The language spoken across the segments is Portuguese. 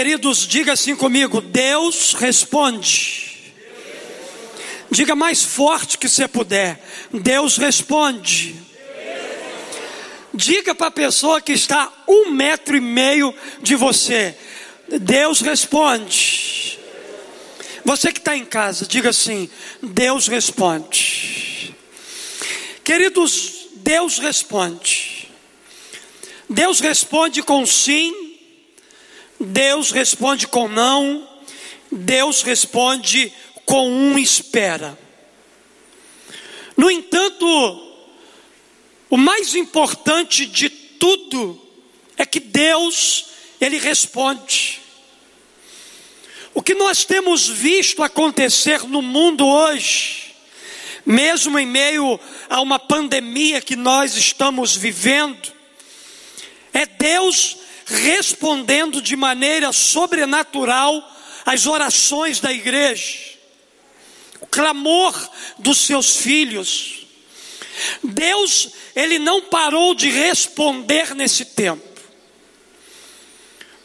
queridos, diga assim comigo: Deus responde. Diga mais forte que você puder: Deus responde. Diga para a pessoa que está um metro e meio de você: Deus responde. Você que está em casa, diga assim: Deus responde. Queridos, Deus responde. Deus responde com sim, Deus responde com não, Deus responde com um espera. No entanto, o mais importante de tudo é que Deus, Ele responde. O que nós temos visto acontecer no mundo hoje, mesmo em meio a uma pandemia que nós estamos vivendo, é Deus respondendo de maneira sobrenatural às orações da igreja, o clamor dos seus filhos. Deus, ele não parou de responder nesse tempo.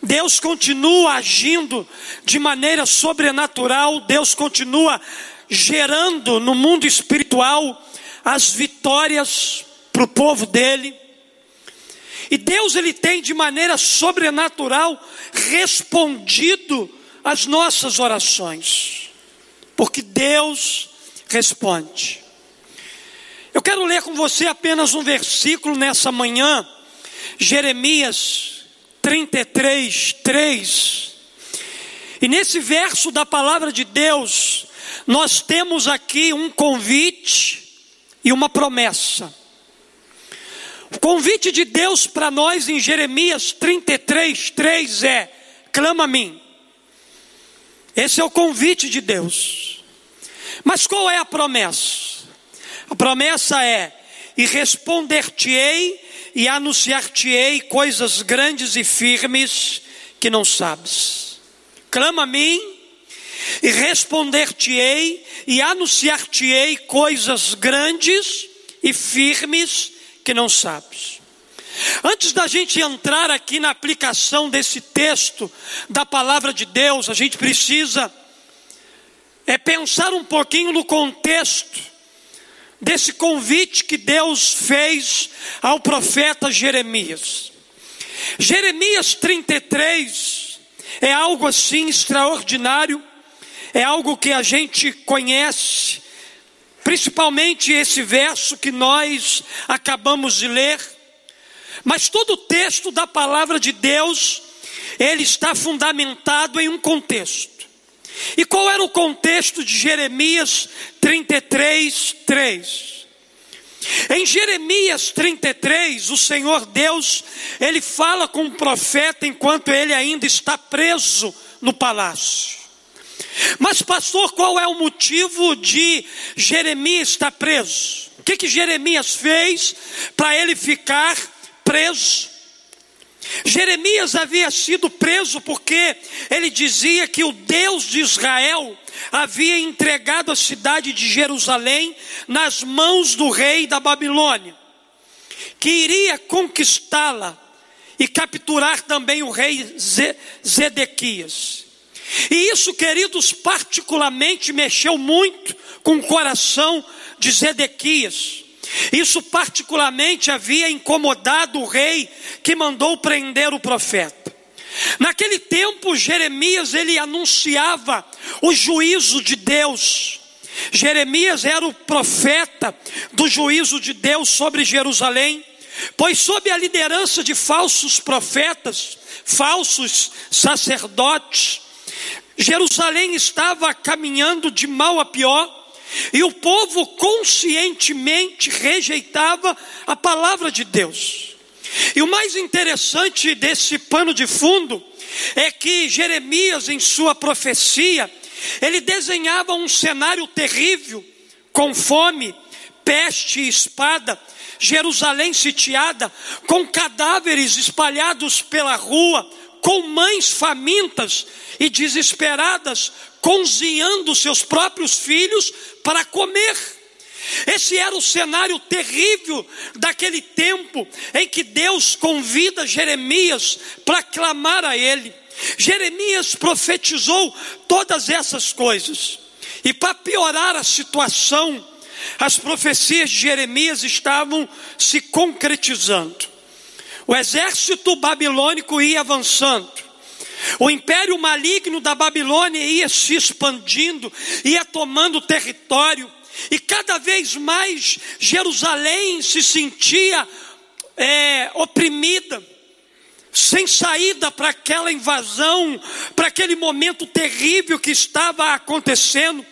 Deus continua agindo de maneira sobrenatural, Deus continua gerando no mundo espiritual as vitórias para o povo dele. E Deus ele tem de maneira sobrenatural respondido às nossas orações. Porque Deus responde. Eu quero ler com você apenas um versículo nessa manhã, Jeremias 33, 3. E nesse verso da palavra de Deus, nós temos aqui um convite e uma promessa. O convite de Deus para nós em Jeremias 33, 3 é: clama a mim. Esse é o convite de Deus. Mas qual é a promessa? A promessa é: e responder-te-ei e anunciar-te-ei coisas grandes e firmes que não sabes. Clama a mim e responder-te-ei e anunciar-te-ei coisas grandes e firmes que não sabes. Antes da gente entrar aqui na aplicação desse texto da palavra de Deus, a gente precisa é pensar um pouquinho no contexto desse convite que Deus fez ao profeta Jeremias. Jeremias 33 é algo assim extraordinário, é algo que a gente conhece, principalmente esse verso que nós acabamos de ler. Mas todo o texto da palavra de Deus, ele está fundamentado em um contexto. E qual era o contexto de Jeremias 33, 3? Em Jeremias 33, o Senhor Deus, ele fala com o profeta enquanto ele ainda está preso no palácio. Mas, pastor, qual é o motivo de Jeremias estar preso? O que, que Jeremias fez para ele ficar preso? Jeremias havia sido preso porque ele dizia que o Deus de Israel havia entregado a cidade de Jerusalém nas mãos do rei da Babilônia, que iria conquistá-la e capturar também o rei Zedequias. E isso, queridos, particularmente mexeu muito com o coração de Zedequias. Isso particularmente havia incomodado o rei que mandou prender o profeta. Naquele tempo, Jeremias ele anunciava o juízo de Deus. Jeremias era o profeta do juízo de Deus sobre Jerusalém, pois sob a liderança de falsos profetas, falsos sacerdotes, Jerusalém estava caminhando de mal a pior, e o povo conscientemente rejeitava a palavra de Deus. E o mais interessante desse pano de fundo é que Jeremias, em sua profecia, ele desenhava um cenário terrível, com fome, peste e espada, Jerusalém sitiada, com cadáveres espalhados pela rua, com mães famintas e desesperadas, cozinhando seus próprios filhos para comer. Esse era o cenário terrível daquele tempo em que Deus convida Jeremias para clamar a Ele. Jeremias profetizou todas essas coisas. E para piorar a situação, as profecias de Jeremias estavam se concretizando. O exército babilônico ia avançando. O império maligno da Babilônia ia se expandindo, ia tomando território, e cada vez mais Jerusalém se sentia é, oprimida, sem saída para aquela invasão, para aquele momento terrível que estava acontecendo.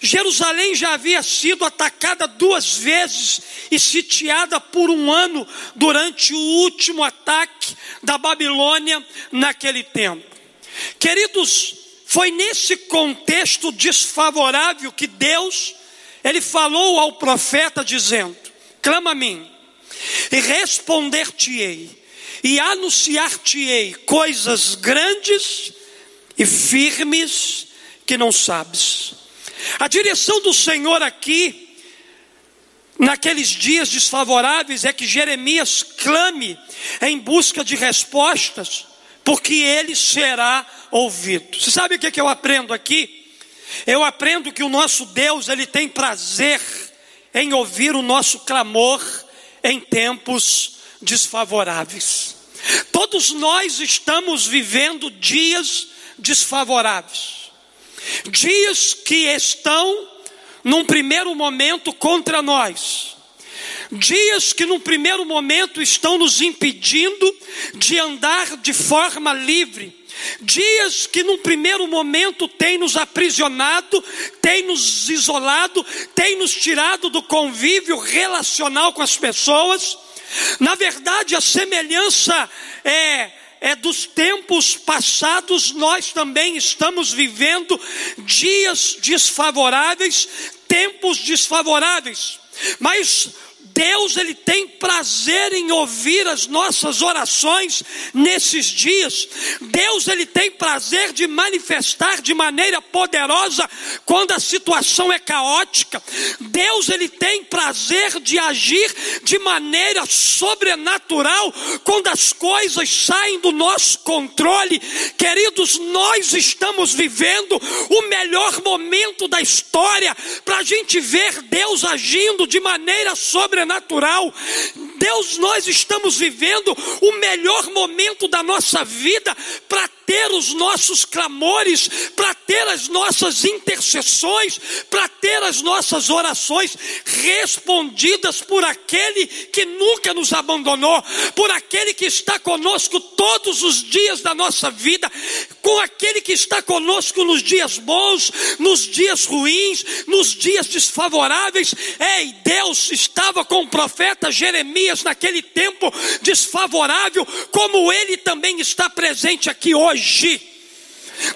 Jerusalém já havia sido atacada duas vezes e sitiada por um ano durante o último ataque da Babilônia naquele tempo. Queridos, foi nesse contexto desfavorável que Deus ele falou ao profeta dizendo: Clama a mim e responder-te-ei e anunciar-te-ei coisas grandes e firmes que não sabes. A direção do Senhor aqui, naqueles dias desfavoráveis, é que Jeremias clame em busca de respostas, porque ele será ouvido. Você sabe o que, é que eu aprendo aqui? Eu aprendo que o nosso Deus, ele tem prazer em ouvir o nosso clamor em tempos desfavoráveis. Todos nós estamos vivendo dias desfavoráveis, dias que estão, num primeiro momento, contra nós, dias que, num primeiro momento, estão nos impedindo de andar de forma livre, Dias que num primeiro momento tem nos aprisionado, tem nos isolado, tem nos tirado do convívio relacional com as pessoas. Na verdade, a semelhança é, é dos tempos passados, nós também estamos vivendo dias desfavoráveis, tempos desfavoráveis. Mas Deus ele tem prazer em ouvir as nossas orações nesses dias. Deus ele tem prazer de manifestar de maneira poderosa quando a situação é caótica. Deus ele tem prazer de agir de maneira sobrenatural quando as coisas saem do nosso controle. Queridos, nós estamos vivendo o melhor momento da história para a gente ver Deus agindo de maneira sobrenatural sobrenatural. Deus, nós estamos vivendo o melhor momento da nossa vida para ter os nossos clamores, para ter as nossas intercessões, para ter as nossas orações respondidas por aquele que nunca nos abandonou, por aquele que está conosco todos os dias da nossa vida, com aquele que está conosco nos dias bons, nos dias ruins, nos dias desfavoráveis. Ei, Deus estava com o profeta Jeremias naquele tempo desfavorável, como ele também está presente aqui hoje.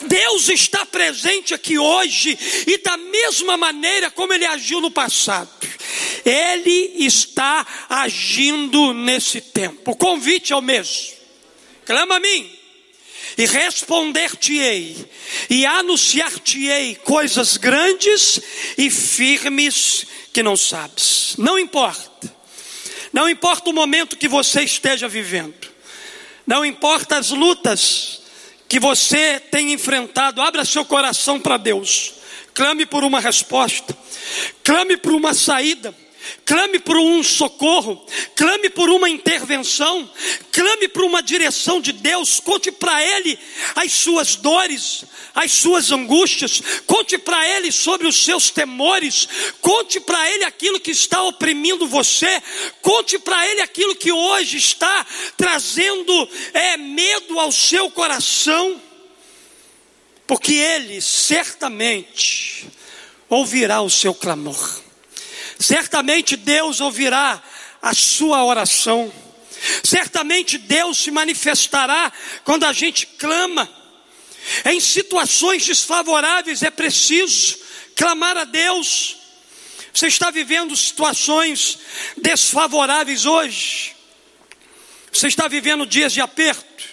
Deus está presente aqui hoje e da mesma maneira como ele agiu no passado, ele está agindo nesse tempo. O convite é o mesmo. Clama a mim e responder-te-ei, e anunciar-te-ei coisas grandes e firmes que não sabes. Não importa, não importa o momento que você esteja vivendo, não importa as lutas que você tem enfrentado, abra seu coração para Deus, clame por uma resposta, clame por uma saída. Clame por um socorro, clame por uma intervenção, clame por uma direção de Deus, conte para Ele as suas dores, as suas angústias, conte para Ele sobre os seus temores, conte para Ele aquilo que está oprimindo você, conte para Ele aquilo que hoje está trazendo é, medo ao seu coração, porque Ele certamente ouvirá o seu clamor. Certamente Deus ouvirá a sua oração. Certamente Deus se manifestará quando a gente clama. Em situações desfavoráveis é preciso clamar a Deus. Você está vivendo situações desfavoráveis hoje? Você está vivendo dias de aperto?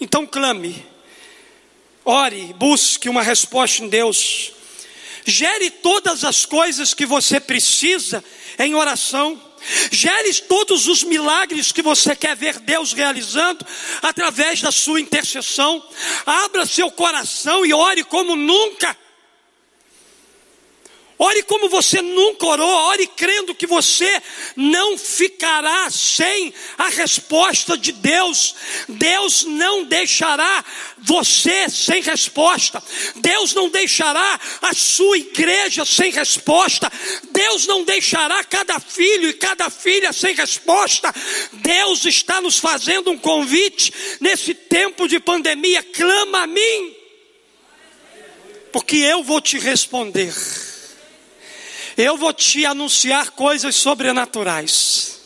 Então clame, ore, busque uma resposta em Deus. Gere todas as coisas que você precisa em oração. Gere todos os milagres que você quer ver Deus realizando através da sua intercessão. Abra seu coração e ore como nunca. Ore como você nunca orou, ore crendo que você não ficará sem a resposta de Deus. Deus não deixará você sem resposta. Deus não deixará a sua igreja sem resposta. Deus não deixará cada filho e cada filha sem resposta. Deus está nos fazendo um convite nesse tempo de pandemia. Clama a mim, porque eu vou te responder. Eu vou te anunciar coisas sobrenaturais.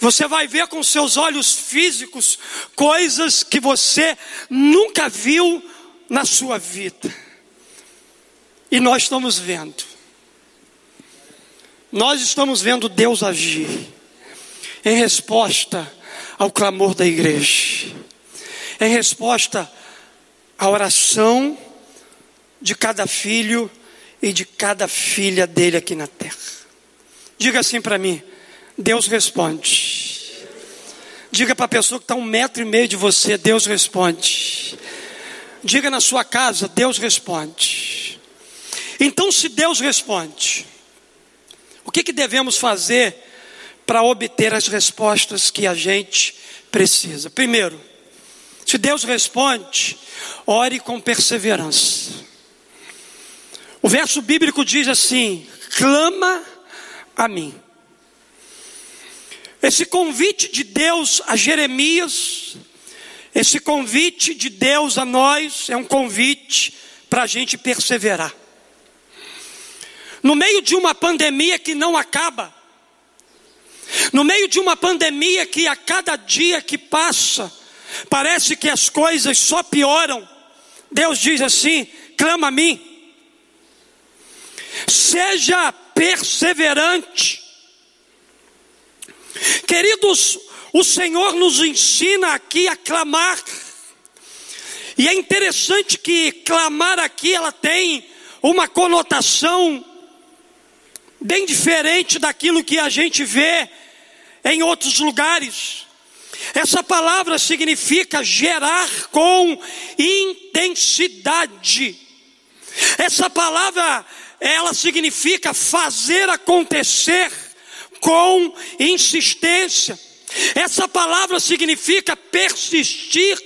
Você vai ver com seus olhos físicos coisas que você nunca viu na sua vida. E nós estamos vendo. Nós estamos vendo Deus agir em resposta ao clamor da igreja, em resposta à oração de cada filho e de cada filha dele aqui na terra. Diga assim para mim: Deus responde. Diga para a pessoa que está um metro e meio de você: Deus responde. Diga na sua casa: Deus responde. Então, se Deus responde, o que, que devemos fazer para obter as respostas que a gente precisa? Primeiro, se Deus responde, ore com perseverança. O verso bíblico diz assim: clama a mim. Esse convite de Deus a Jeremias, esse convite de Deus a nós, é um convite para a gente perseverar. No meio de uma pandemia que não acaba, no meio de uma pandemia que a cada dia que passa, parece que as coisas só pioram, Deus diz assim: clama a mim. Seja perseverante. Queridos, o Senhor nos ensina aqui a clamar. E é interessante que clamar aqui ela tem uma conotação bem diferente daquilo que a gente vê em outros lugares. Essa palavra significa gerar com intensidade. Essa palavra ela significa fazer acontecer com insistência. Essa palavra significa persistir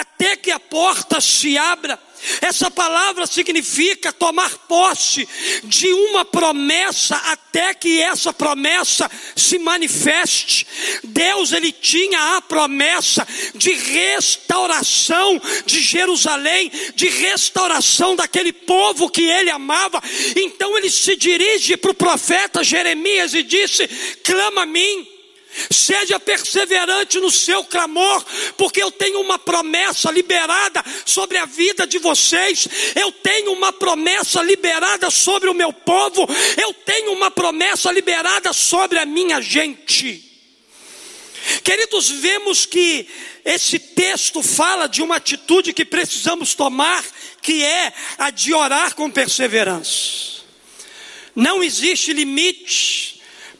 até que a porta se abra. Essa palavra significa tomar posse de uma promessa até que essa promessa se manifeste. Deus ele tinha a promessa de restauração de Jerusalém, de restauração daquele povo que ele amava. Então ele se dirige para o profeta Jeremias e disse: "Clama a mim". Seja perseverante no seu clamor, porque eu tenho uma promessa liberada sobre a vida de vocês, eu tenho uma promessa liberada sobre o meu povo, eu tenho uma promessa liberada sobre a minha gente. Queridos, vemos que esse texto fala de uma atitude que precisamos tomar, que é a de orar com perseverança. Não existe limite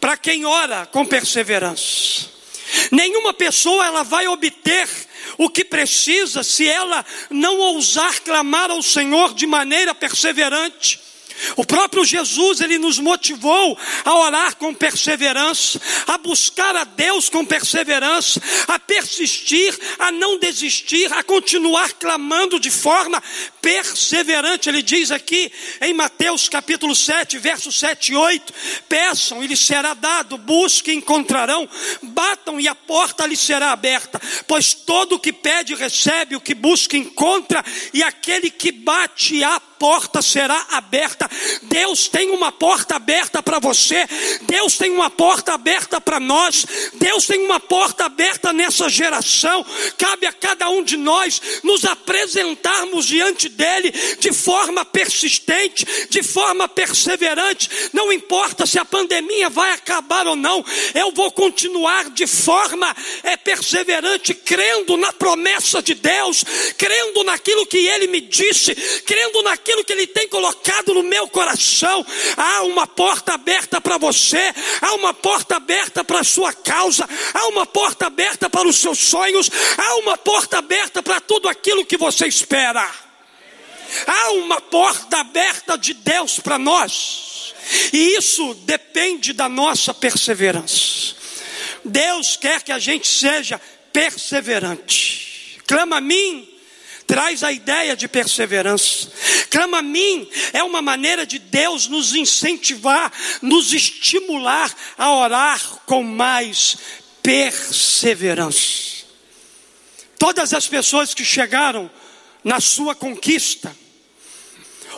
para quem ora com perseverança. Nenhuma pessoa ela vai obter o que precisa se ela não ousar clamar ao Senhor de maneira perseverante. O próprio Jesus, ele nos motivou a orar com perseverança, a buscar a Deus com perseverança, a persistir, a não desistir, a continuar clamando de forma perseverante. Ele diz aqui em Mateus capítulo 7, versos 7 e 8: Peçam e lhes será dado, busquem e encontrarão, batam e a porta lhes será aberta, pois todo o que pede recebe, o que busca encontra, e aquele que bate a porta será aberta. Deus tem uma porta aberta para você, Deus tem uma porta aberta para nós, Deus tem uma porta aberta nessa geração. Cabe a cada um de nós nos apresentarmos diante dele de forma persistente, de forma perseverante. Não importa se a pandemia vai acabar ou não, eu vou continuar de forma é, perseverante, crendo na promessa de Deus, crendo naquilo que ele me disse, crendo naquilo que ele tem colocado no meu meu coração. Há uma porta aberta para você, há uma porta aberta para a sua causa, há uma porta aberta para os seus sonhos, há uma porta aberta para tudo aquilo que você espera. Há uma porta aberta de Deus para nós, e isso depende da nossa perseverança. Deus quer que a gente seja perseverante. Clama a mim, traz a ideia de perseverança. Clama a mim é uma maneira de Deus nos incentivar, nos estimular a orar com mais perseverança. Todas as pessoas que chegaram na sua conquista,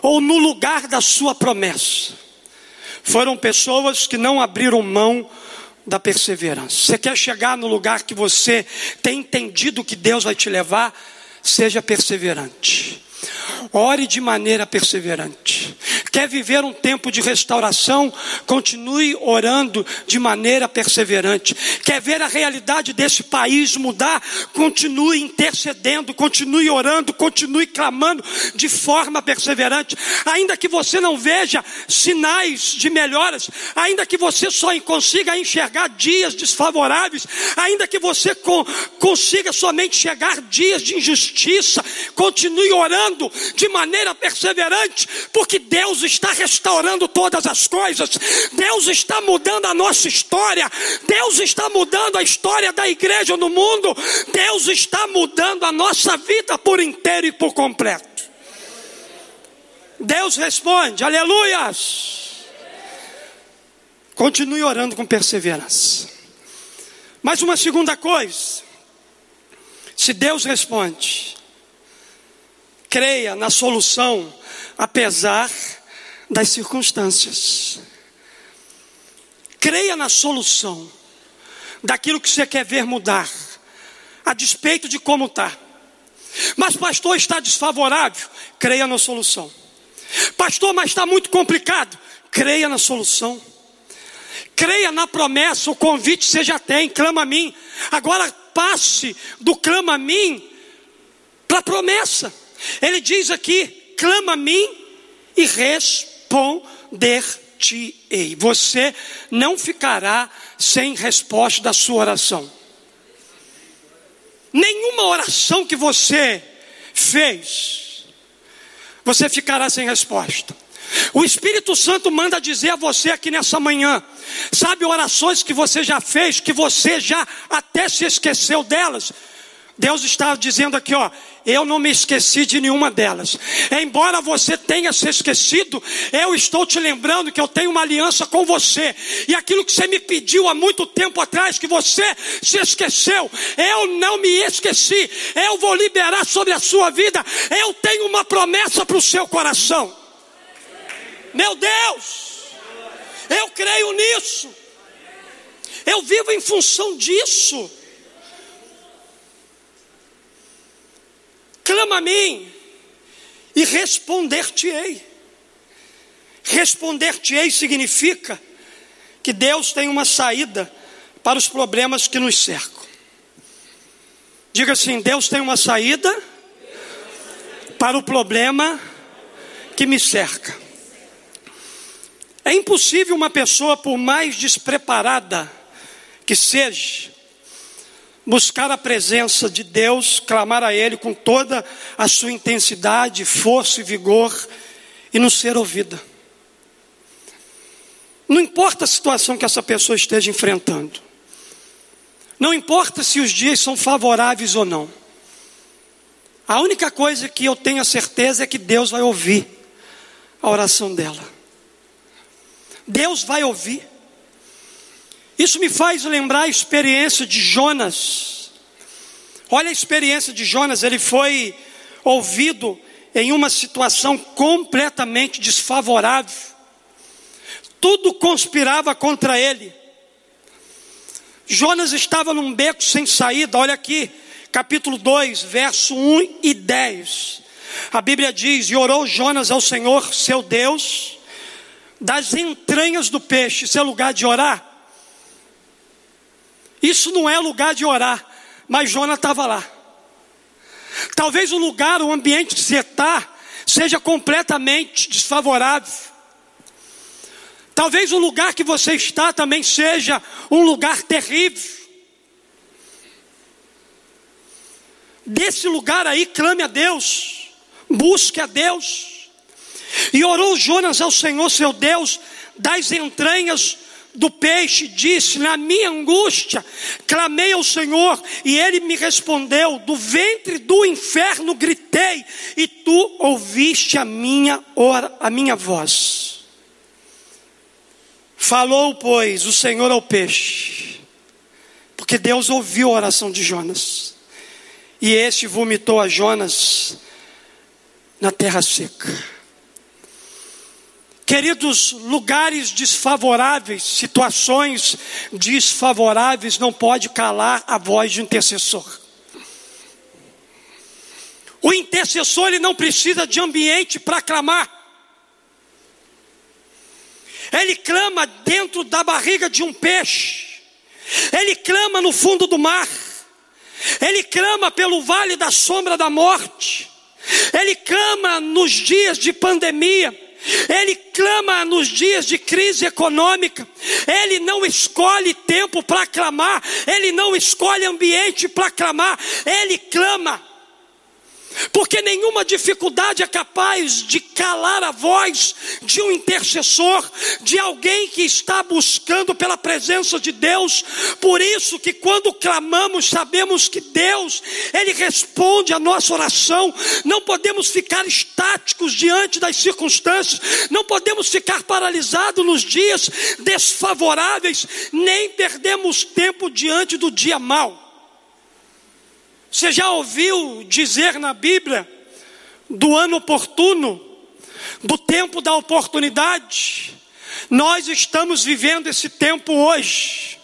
ou no lugar da sua promessa, foram pessoas que não abriram mão da perseverança. Você quer chegar no lugar que você tem entendido que Deus vai te levar? Seja perseverante. Ore de maneira perseverante. Quer viver um tempo de restauração? Continue orando de maneira perseverante. Quer ver a realidade desse país mudar? Continue intercedendo, continue orando, continue clamando de forma perseverante. Ainda que você não veja sinais de melhoras, ainda que você só consiga enxergar dias desfavoráveis, ainda que você consiga somente chegar dias de injustiça, continue orando de maneira perseverante, porque Deus está restaurando todas as coisas, Deus está mudando a nossa história, Deus está mudando a história da igreja no mundo, Deus está mudando a nossa vida por inteiro e por completo. Deus responde, aleluias. Continue orando com perseverança. Mas uma segunda coisa, se Deus responde, creia na solução, apesar das circunstâncias. Creia na solução daquilo que você quer ver mudar, a despeito de como está. Mas, pastor, está desfavorável. Creia na solução. Pastor, mas está muito complicado. Creia na solução. Creia na promessa, o convite você já tem, clama a mim. Agora passe do clama a mim para a promessa. Ele diz aqui: clama a mim e responder-te-ei. Você não ficará sem resposta da sua oração. Nenhuma oração que você fez, você ficará sem resposta. O Espírito Santo manda dizer a você aqui nessa manhã, sabe orações que você já fez, que você já até se esqueceu delas, Deus está dizendo aqui, ó, eu não me esqueci de nenhuma delas. Embora você tenha se esquecido, eu estou te lembrando que eu tenho uma aliança com você. E aquilo que você me pediu há muito tempo atrás, que você se esqueceu, eu não me esqueci. Eu vou liberar sobre a sua vida. Eu tenho uma promessa para o seu coração. Meu Deus, eu creio nisso. Eu vivo em função disso. Clama a mim e responder-te-ei. Responder-te-ei significa que Deus tem uma saída para os problemas que nos cercam. Diga assim: Deus tem uma saída para o problema que me cerca. É impossível uma pessoa, por mais despreparada que seja, buscar a presença de Deus, clamar a Ele com toda a sua intensidade, força e vigor e não ser ouvida. Não importa a situação que essa pessoa esteja enfrentando, não importa se os dias são favoráveis ou não, a única coisa que eu tenho a certeza é que Deus vai ouvir a oração dela. Deus vai ouvir. Isso me faz lembrar a experiência de Jonas. Olha a experiência de Jonas, ele foi ouvido em uma situação completamente desfavorável. Tudo conspirava contra ele. Jonas estava num beco sem saída. Olha aqui, capítulo 2, verso 1 e 10. A Bíblia diz: E orou Jonas ao Senhor, seu Deus, das entranhas do peixe, seu lugar de orar. Isso não é lugar de orar, mas Jonas estava lá. Talvez o lugar, o ambiente que você está, seja completamente desfavorável. Talvez o lugar que você está também seja um lugar terrível. Desse lugar aí, clame a Deus, busque a Deus. E orou Jonas ao Senhor seu Deus, das entranhas do peixe, disse: Na minha angústia, clamei ao Senhor, e ele me respondeu: Do ventre do inferno gritei, e tu ouviste a minha, a minha voz. Falou, pois, o Senhor ao peixe, porque Deus ouviu a oração de Jonas, e este vomitou a Jonas na terra seca. Queridos, lugares desfavoráveis, situações desfavoráveis não pode calar a voz de intercessor. O intercessor ele não precisa de ambiente para clamar. Ele clama dentro da barriga de um peixe. Ele clama no fundo do mar. Ele clama pelo vale da sombra da morte. Ele clama nos dias de pandemia. Ele clama nos dias de crise econômica, ele não escolhe tempo para clamar, ele não escolhe ambiente para clamar, ele clama porque nenhuma dificuldade é capaz de calar a voz de um intercessor, de alguém que está buscando pela presença de Deus. Por isso que quando clamamos, sabemos que Deus, ele responde a nossa oração. Não podemos ficar estáticos diante das circunstâncias, não podemos ficar paralisados nos dias desfavoráveis, nem perdemos tempo diante do dia mau. Você já ouviu dizer na Bíblia do ano oportuno, do tempo da oportunidade? Nós estamos vivendo esse tempo hoje.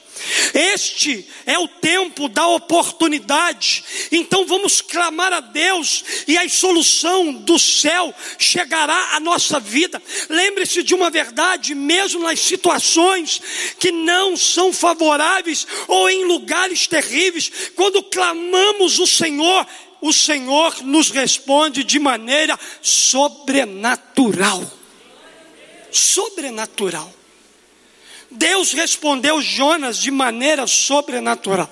Este é o tempo da oportunidade. Então vamos clamar a Deus e a solução do céu chegará à nossa vida. Lembre-se de uma verdade, mesmo nas situações que não são favoráveis ou em lugares terríveis, quando clamamos o Senhor, o Senhor nos responde de maneira sobrenatural. Sobrenatural. Deus respondeu Jonas de maneira sobrenatural.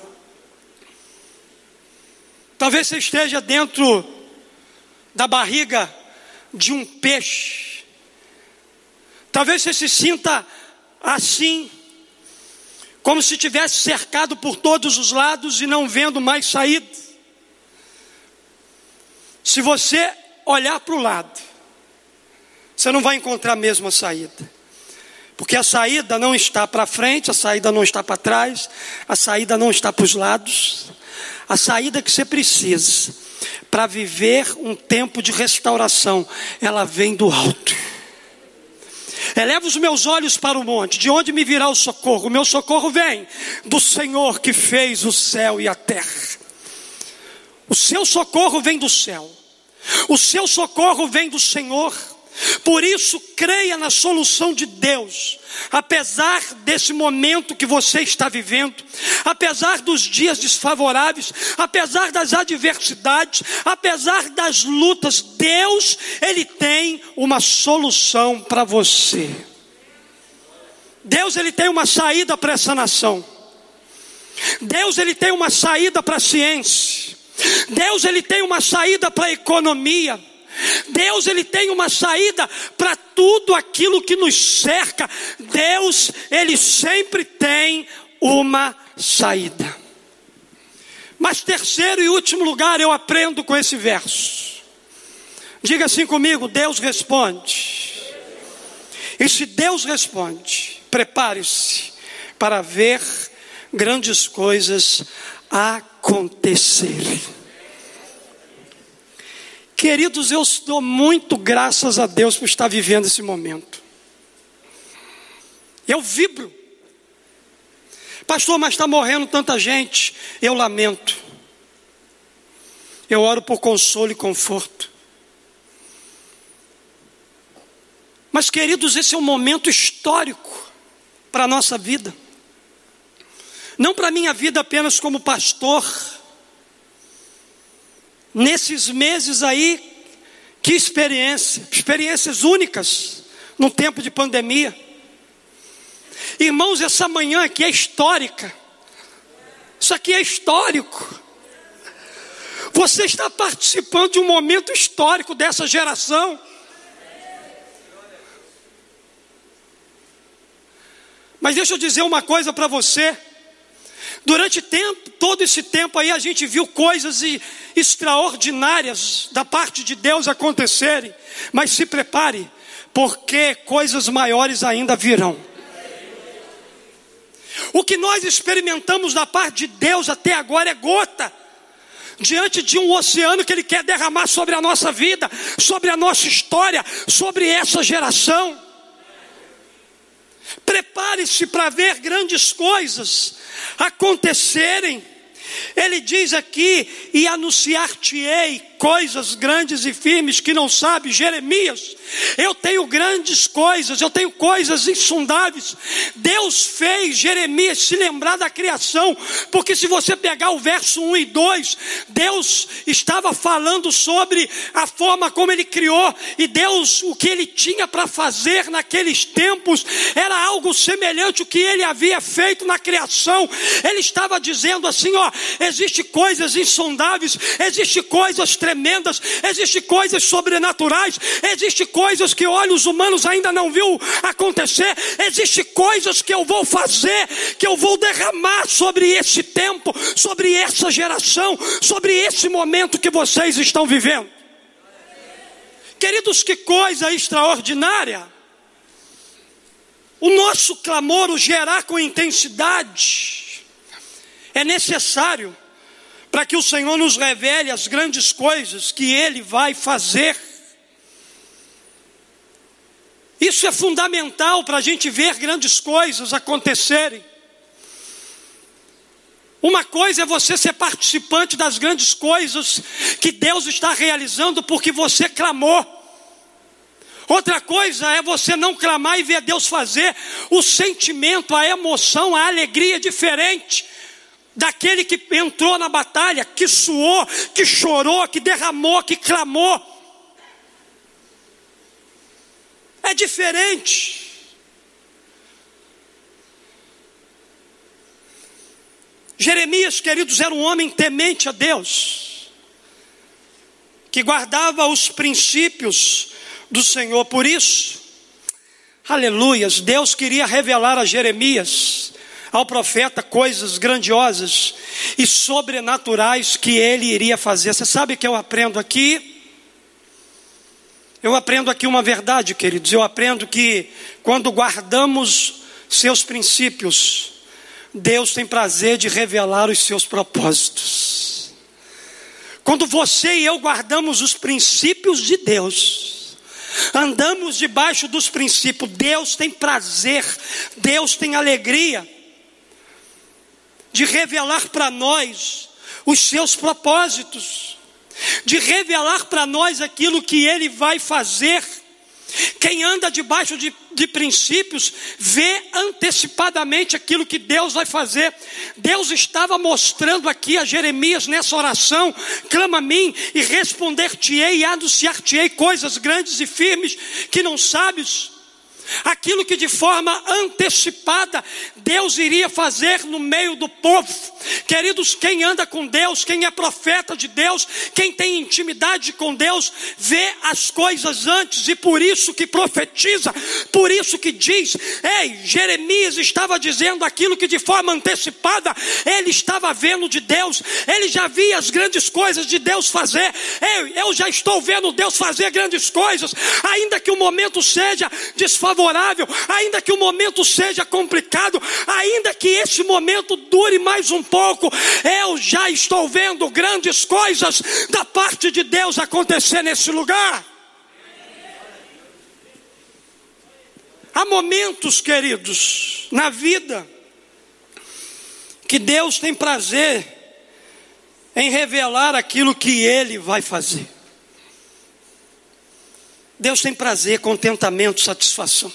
Talvez você esteja dentro da barriga de um peixe. Talvez você se sinta assim, como se tivesse cercado por todos os lados e não vendo mais saída. Se você olhar para o lado, você não vai encontrar a mesma saída. Porque a saída não está para frente, a saída não está para trás, a saída não está para os lados. A saída que você precisa para viver um tempo de restauração, ela vem do alto. Eleva os meus olhos para o monte, de onde me virá o socorro? O meu socorro vem do Senhor que fez o céu e a terra. O seu socorro vem do céu, o seu socorro vem do Senhor por isso, creia na solução de Deus, apesar desse momento que você está vivendo, apesar dos dias desfavoráveis, apesar das adversidades, apesar das lutas, Deus, Ele tem uma solução para você. Deus, Ele tem uma saída para essa nação. Deus, Ele tem uma saída para a ciência. Deus, Ele tem uma saída para a economia. Deus ele tem uma saída para tudo aquilo que nos cerca. Deus ele sempre tem uma saída. Mas terceiro e último lugar eu aprendo com esse verso. Diga assim comigo: Deus responde. E se Deus responde, prepare-se para ver grandes coisas acontecerem. Queridos, eu dou muito graças a Deus por estar vivendo esse momento. Eu vibro. Pastor, mas está morrendo tanta gente. Eu lamento. Eu oro por consolo e conforto. Mas, queridos, esse é um momento histórico para a nossa vida. Não para a minha vida apenas como pastor, Nesses meses aí Que experiência, experiências únicas num tempo de pandemia. Irmãos, essa manhã aqui é histórica. Isso aqui é histórico. Você está participando de um momento histórico dessa geração. Mas deixa eu dizer uma coisa para você. Durante tempo, todo esse tempo aí, a gente viu coisas extraordinárias da parte de Deus acontecerem. Mas se prepare, porque coisas maiores ainda virão. O que nós experimentamos da parte de Deus até agora é gota diante de um oceano que Ele quer derramar sobre a nossa vida, sobre a nossa história, sobre essa geração. Prepare-se para ver grandes coisas acontecerem. Ele diz aqui: e anunciar-te-ei coisas grandes e firmes que não sabe, Jeremias. Eu tenho grandes coisas, eu tenho coisas insondáveis. Deus fez Jeremias se lembrar da criação, porque se você pegar o verso 1 e 2, Deus estava falando sobre a forma como ele criou, e Deus, o que ele tinha para fazer naqueles tempos, era algo semelhante ao que ele havia feito na criação. Ele estava dizendo assim: ó, existe coisas insondáveis, existe coisas tremendas tremendas, existem coisas sobrenaturais, existem coisas que olhos humanos ainda não viu acontecer, existem coisas que eu vou fazer, que eu vou derramar sobre esse tempo, sobre essa geração, sobre esse momento que vocês estão vivendo. Queridos, que coisa extraordinária! O nosso clamor, o gerar com intensidade, é necessário para que o Senhor nos revele as grandes coisas que Ele vai fazer. Isso é fundamental para a gente ver grandes coisas acontecerem. Uma coisa é você ser participante das grandes coisas que Deus está realizando porque você clamou. Outra coisa é você não clamar e ver Deus fazer. O sentimento, a emoção, a alegria é diferente daquele que entrou na batalha, que suou, que chorou, que derramou, que clamou. É diferente. Jeremias, queridos, era um homem temente a Deus, que guardava os princípios do Senhor. Por isso, aleluias, Deus queria revelar a Jeremias ao profeta coisas grandiosas e sobrenaturais que ele iria fazer. Você sabe que eu aprendo aqui? Eu aprendo aqui uma verdade, queridos. Eu aprendo que quando guardamos seus princípios, Deus tem prazer de revelar os seus propósitos. Quando você e eu guardamos os princípios de Deus, andamos debaixo dos princípios, Deus tem prazer, Deus tem alegria de revelar para nós os seus propósitos, de revelar para nós aquilo que Ele vai fazer. Quem anda debaixo de, de, princípios vê antecipadamente aquilo que Deus vai fazer. Deus estava mostrando aqui a Jeremias nessa oração: clama a mim e responder-te-ei e anunciar-te-ei coisas grandes e firmes que não sabes aquilo que de forma antecipada Deus iria fazer no meio do povo. Queridos, quem anda com Deus, quem é profeta de Deus, quem tem intimidade com Deus, vê as coisas antes e por isso que profetiza, por isso que diz: Ei, Jeremias estava dizendo aquilo que de forma antecipada ele estava vendo de Deus, ele já via as grandes coisas de Deus fazer. Ei, eu já estou vendo Deus fazer grandes coisas, ainda que o momento seja desfavorável favorável, ainda que o momento seja complicado, ainda que esse momento dure mais um pouco, eu já estou vendo grandes coisas da parte de Deus acontecer nesse lugar. Há momentos, queridos, na vida, que Deus tem prazer em revelar aquilo que Ele vai fazer. Deus tem prazer, contentamento, satisfação.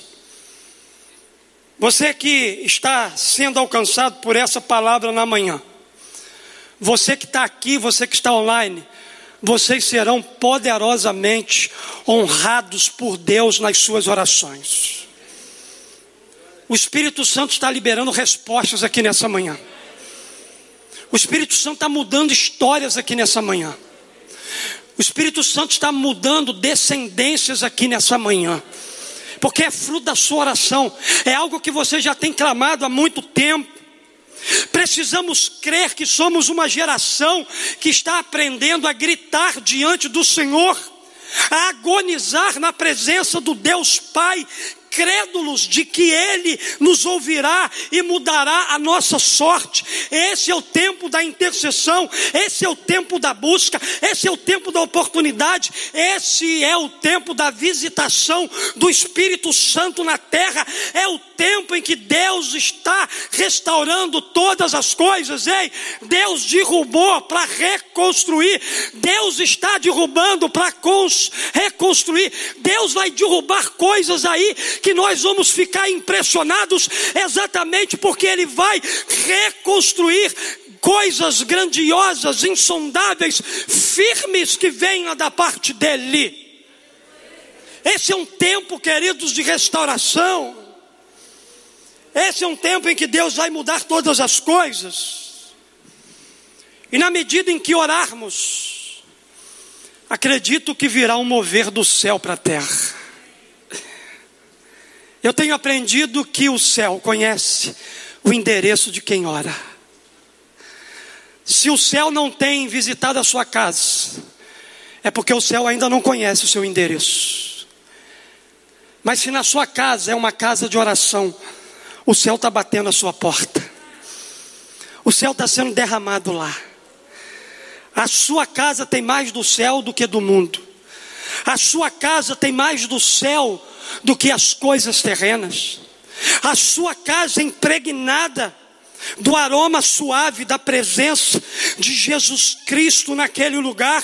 Você que está sendo alcançado por essa palavra na manhã, você que está aqui, você que está online, vocês serão poderosamente honrados por Deus nas suas orações. O Espírito Santo está liberando respostas aqui nessa manhã. O Espírito Santo está mudando histórias aqui nessa manhã. O Espírito Santo está mudando descendências aqui nessa manhã. Porque é fruto da sua oração. É algo que você já tem clamado há muito tempo. Precisamos crer que somos uma geração que está aprendendo a gritar diante do Senhor, a agonizar na presença do Deus Pai crédulos de que Ele nos ouvirá e mudará a nossa sorte. Esse é o tempo da intercessão, esse é o tempo da busca, esse é o tempo da oportunidade, esse é o tempo da visitação do Espírito Santo na terra, é o tempo em que Deus está restaurando todas as coisas. Ei, Deus derrubou para reconstruir, Deus está derrubando para reconstruir, Deus vai derrubar coisas aí que nós vamos ficar impressionados exatamente porque Ele vai reconstruir coisas grandiosas, insondáveis, firmes que venham da parte dEle. Esse é um tempo, queridos, de restauração. Esse é um tempo em que Deus vai mudar todas as coisas. E na medida em que orarmos, acredito que virá um mover do céu para a terra. Eu tenho aprendido que o céu conhece o endereço de quem ora. Se o céu não tem visitado a sua casa, é porque o céu ainda não conhece o seu endereço. Mas se na sua casa é uma casa de oração, o céu está batendo a sua porta. O céu está sendo derramado lá. A sua casa tem mais do céu do que do mundo. A sua casa tem mais do céu do que as coisas terrenas. A sua casa impregnada do aroma suave da presença de Jesus Cristo naquele lugar.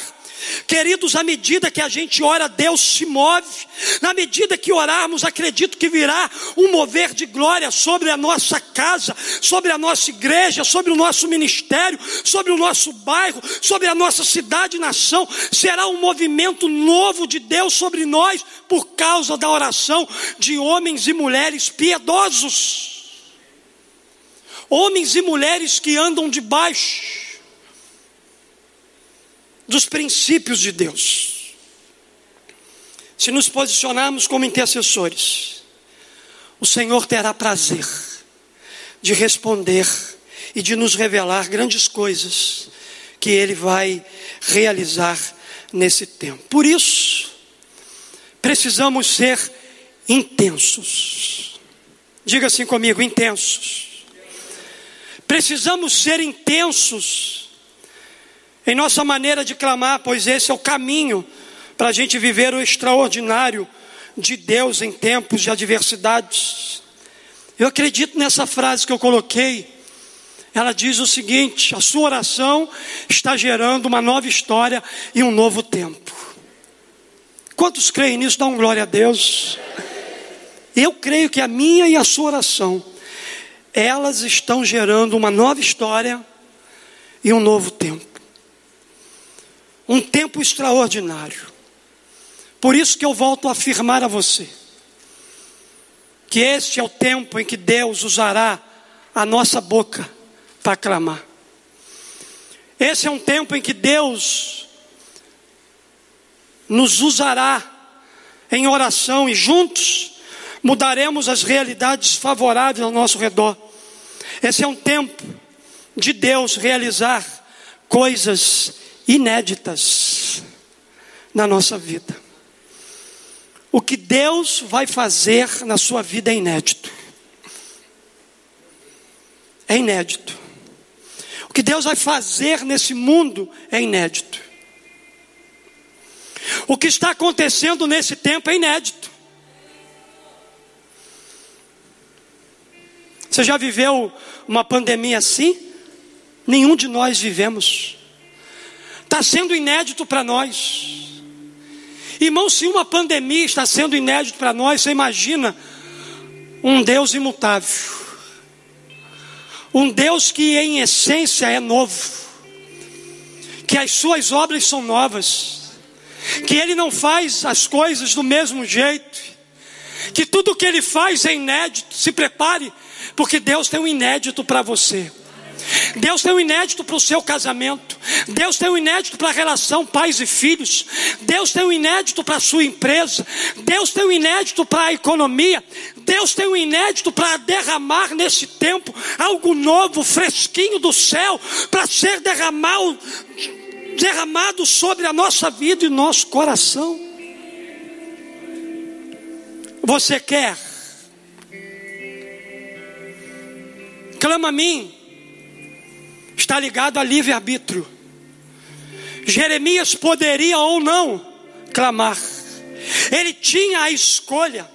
Queridos, à medida que a gente ora, Deus se move. Na medida que orarmos, acredito que virá um mover de glória sobre a nossa casa, sobre a nossa igreja, sobre o nosso ministério, sobre o nosso bairro, sobre a nossa cidade e nação. Será um movimento novo de Deus sobre nós por causa da oração de homens e mulheres piedosos. Homens e mulheres que andam debaixo dos princípios de Deus. Se nos posicionarmos como intercessores, o Senhor terá prazer de responder e de nos revelar grandes coisas que Ele vai realizar nesse tempo. Por isso, precisamos ser intensos. Diga assim comigo: intensos. Precisamos ser intensos em nossa maneira de clamar, pois esse é o caminho para a gente viver o extraordinário de Deus em tempos de adversidades. Eu acredito nessa frase que eu coloquei. Ela diz o seguinte: a sua oração está gerando uma nova história e um novo tempo. Quantos creem nisso? Dão glória a Deus. Eu creio que a minha e a sua oração, elas estão gerando uma nova história e um novo tempo um tempo extraordinário. Por isso que eu volto a afirmar a você que este é o tempo em que Deus usará a nossa boca para clamar. Esse é um tempo em que Deus nos usará em oração e juntos mudaremos as realidades favoráveis ao nosso redor. Esse é um tempo de Deus realizar coisas inéditas na nossa vida. O que Deus vai fazer na sua vida é inédito. É inédito. O que Deus vai fazer nesse mundo é inédito. O que está acontecendo nesse tempo é inédito. Você já viveu uma pandemia assim? Nenhum de nós vivemos. Está sendo inédito para nós. Irmão, se uma pandemia está sendo inédito para nós, você imagina um Deus imutável. Um Deus que em essência é novo que as suas obras são novas, que ele não faz as coisas do mesmo jeito, que tudo que ele faz é inédito. Se prepare, porque Deus tem um inédito para você. Deus tem um inédito para o seu casamento. Deus tem um inédito para a relação pais e filhos. Deus tem um inédito para a sua empresa. Deus tem um inédito para a economia. Deus tem um inédito para derramar nesse tempo algo novo, fresquinho do céu, para ser derramado, derramado sobre a nossa vida e nosso coração. Você quer? Clama a mim está ligado a livre-arbítrio. Jeremias poderia ou não clamar, ele tinha a escolha,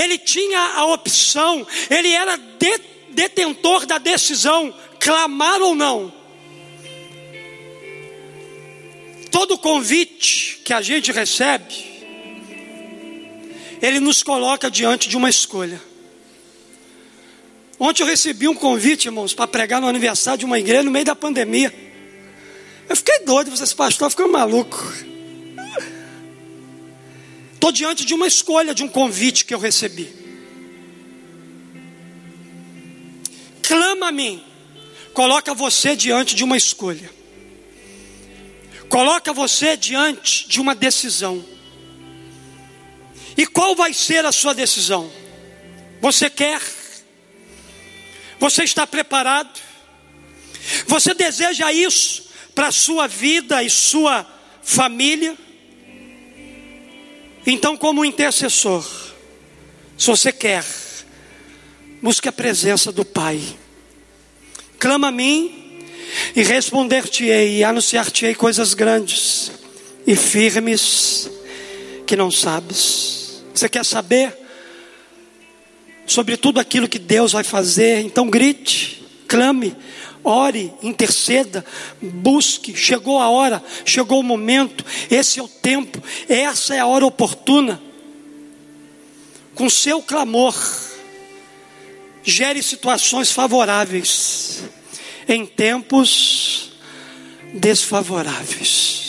ele tinha a opção, ele era de, detentor da decisão, clamar ou não. Todo convite que a gente recebe, ele nos coloca diante de uma escolha. Ontem eu recebi um convite, irmãos, para pregar no aniversário de uma igreja no meio da pandemia. Eu fiquei doido, vocês pastor ficou maluco. Estou diante de uma escolha, de um convite que eu recebi. Clama a mim, coloca você diante de uma escolha. Coloca você diante de uma decisão. E qual vai ser a sua decisão? Você quer você está preparado? Você deseja isso para a sua vida e sua família? Então, como intercessor, se você quer, busque a presença do Pai. Clama a mim e responder-te-ei e anunciar-te-ei coisas grandes e firmes que não sabes. Você quer saber? Sobre tudo aquilo que Deus vai fazer. Então grite, clame, ore, interceda, busque. Chegou a hora, chegou o momento, esse é o tempo, essa é a hora oportuna. Com seu clamor, gere situações favoráveis em tempos desfavoráveis.